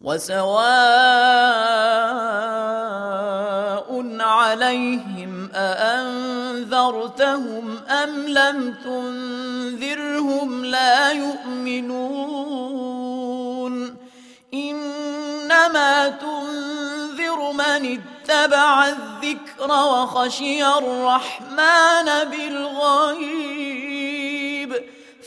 وسواء عليهم أأنذرتهم أم لم تنذرهم لا يؤمنون إنما تنذر من اتبع الذكر وخشي الرحمن بالغيب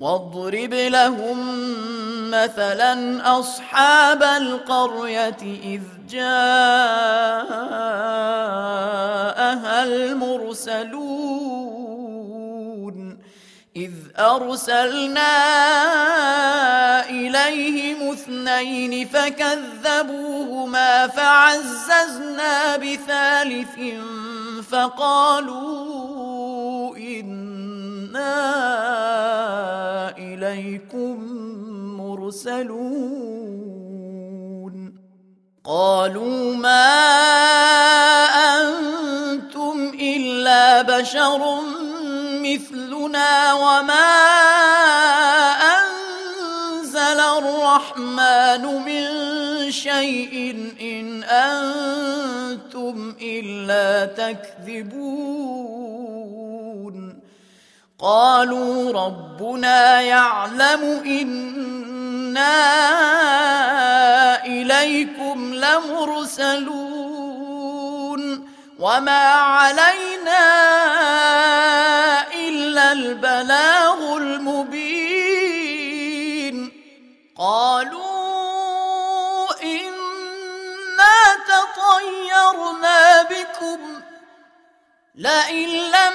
واضرب لهم مثلا أصحاب القرية إذ جاءها المرسلون إذ أرسلنا إليهم اثنين فكذبوهما فعززنا بثالث فقالوا أنا اليكم مرسلون قالوا ما أنتم الا بشر مثلنا وما انزل الرحمن من شيء ان أنتم الا تكذبون قالوا ربنا يعلم إنا إليكم لمرسلون وما علينا إلا البلاغ المبين قالوا إنا تطيرنا بكم لئن لم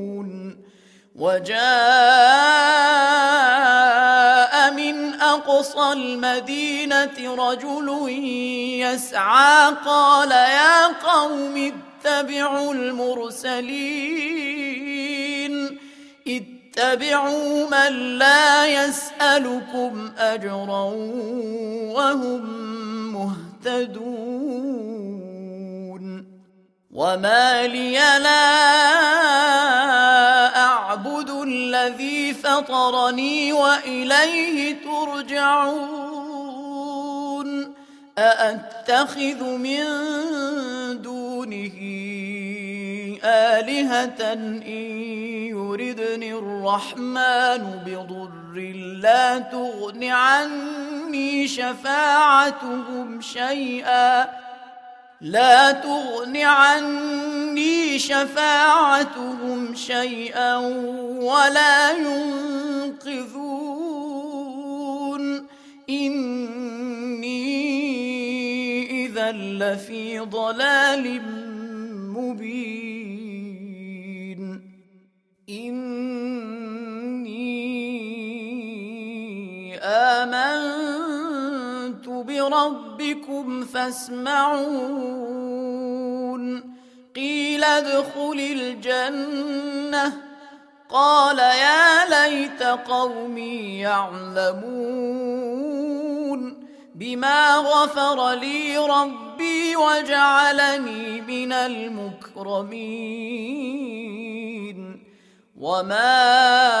وجاء من أقصى المدينة رجل يسعى قال يا قوم اتبعوا المرسلين اتبعوا من لا يسألكم أجرا وهم مهتدون وما لي لا فطرني وإليه ترجعون أأتخذ من دونه آلهة إن يردني الرحمن بضر لا تغن عني شفاعتهم شيئا لا تغن عني شفاعتهم شيئا ولا ينقذون. إني إذا لفي ضلال مبين. إني آمنت بربكم فاسمعون. قيل ادخل الجنة. قال يا ليت قومي يعلمون. بما غفر لي ربي وجعلني من المكرمين. وما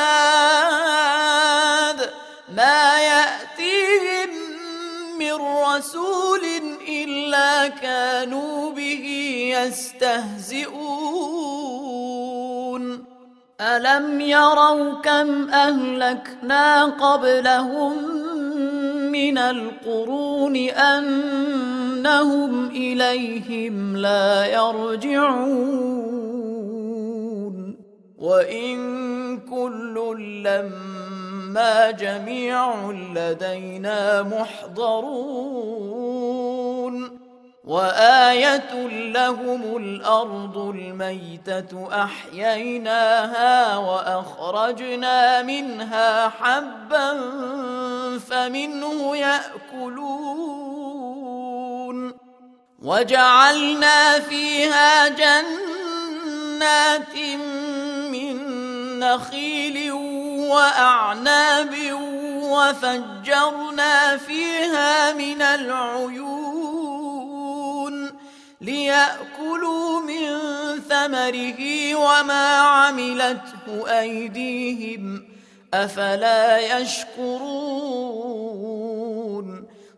رسول إلا كانوا به يستهزئون. ألم يروا كم أهلكنا قبلهم من القرون أنهم إليهم لا يرجعون. وإن كل لما جميع لدينا محضرون وايه لهم الأرض الميته احييناها واخرجنا منها حبا فمنه ياكلون وجعلنا فيها جنات من نخيل وأعناب وفجرنا فيها من العيون ليأكلوا من ثمره وما عملته أيديهم أفلا يشكرون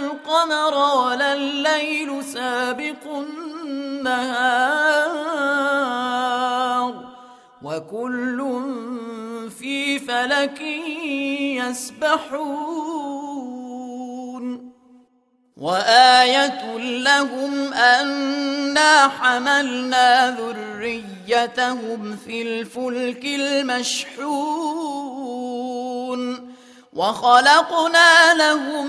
القمر ولا الليل سابق النهار وكل في فلك يسبحون وآية لهم أنا حملنا ذريتهم في الفلك المشحون وخلقنا لهم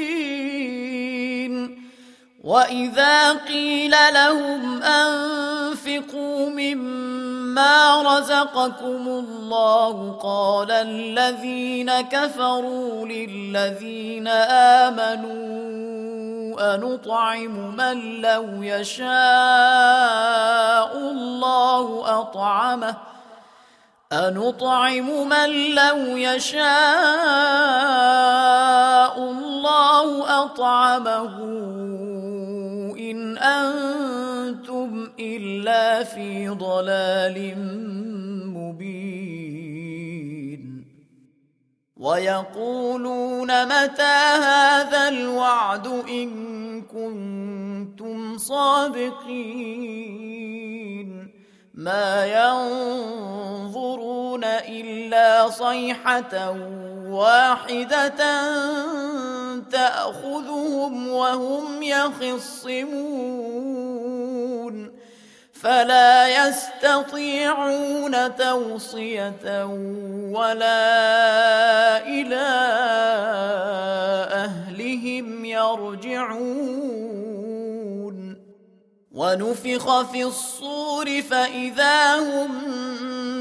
واذا قيل لهم انفقوا مما رزقكم الله قال الذين كفروا للذين امنوا أنطعم من لو يشاء الله أطعمه أنطعم من لو يشاء الله أطعمه إلا في ضلال مبين. ويقولون متى هذا الوعد إن كنتم صادقين. ما ينظرون إلا صيحة واحدة تأخذهم وهم يخصمون. فلا يستطيعون توصية ولا إلى أهلهم يرجعون. ونفخ في الصور فإذا هم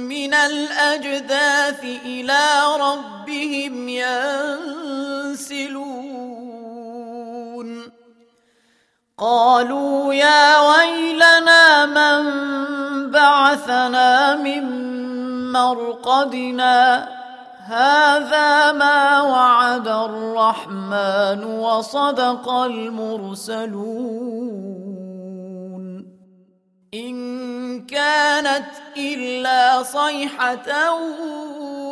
من الأجداث إلى ربهم ينسلون. قالوا يا ويلنا من بعثنا من مرقدنا هذا ما وعد الرحمن وصدق المرسلون. إن كانت إلا صيحة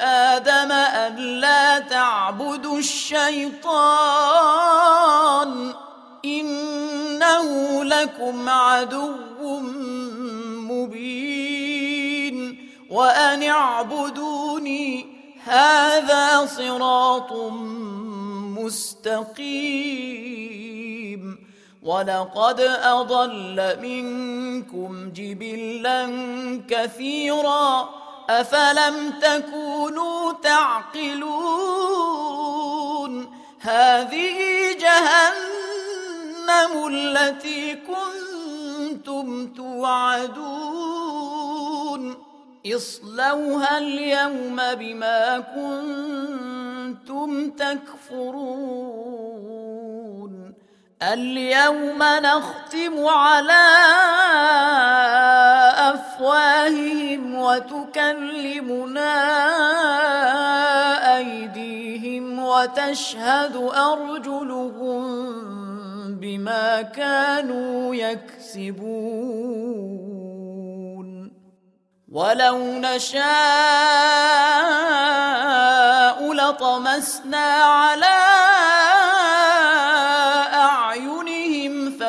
آدم أن لا تعبدوا الشيطان إنه لكم عدو مبين وأن اعبدوني هذا صراط مستقيم. ولقد أضل منكم جبلا كثيرا. أفلم تكونوا تعقلون؟ هذه جهنم التي كنتم توعدون. اصلوها اليوم بما كنتم تكفرون. اليوم نختم على أفواههم وتكلمنا أيديهم وتشهد أرجلهم بما كانوا يكسبون. ولو نشاء لطمسنا على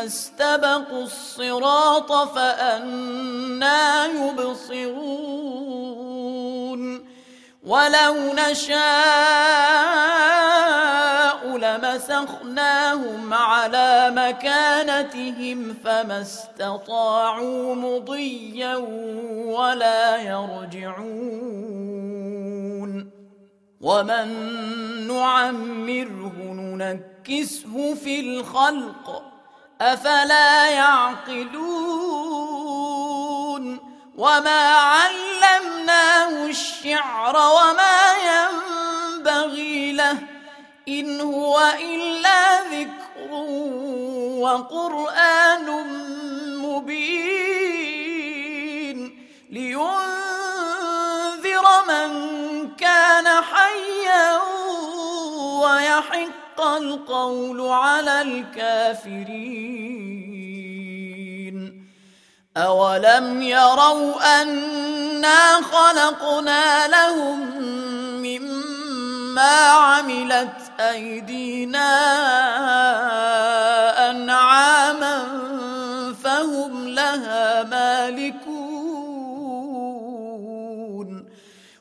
فاستبقوا الصراط فأنا يبصرون. ولو نشاء لمسخناهم على مكانتهم فما استطاعوا مضيا ولا يرجعون. ومن نعمره ننكسه في الخلق أفلا يعقلون وما علمناه الشعر وما ينبغي له إن هو إلا ذكر وقرآن مبين القول على الكافرين. اولم يروا انا خلقنا لهم مما عملت ايدينا انعاما فهم لها مالكون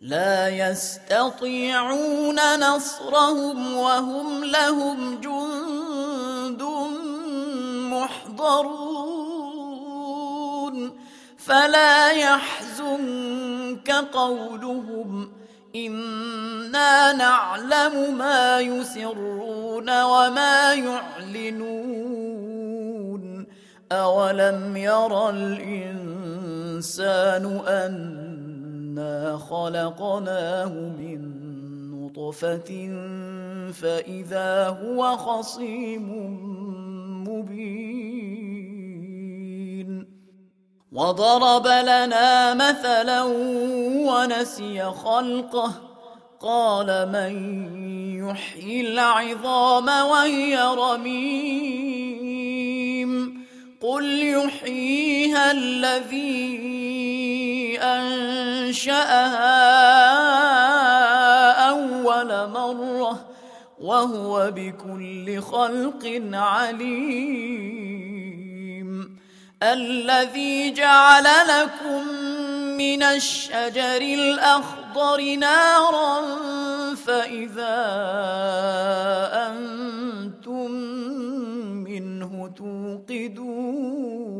لا يستطيعون نصرهم وهم لهم جند محضرون. فلا يحزنك قولهم. إنا نعلم ما يسرون وما يعلنون. أولم يرى الإنسان انا خلقناه من نطفه فاذا هو خصيم مبين وضرب لنا مثلا ونسي خلقه قال من يحيي العظام وهي رميم قل يحييها الذي أنشأها أول مرة وهو بكل خلق عليم. الذي جعل لكم من الشجر الأخضر نارا فإذا أنتم منه توقدون.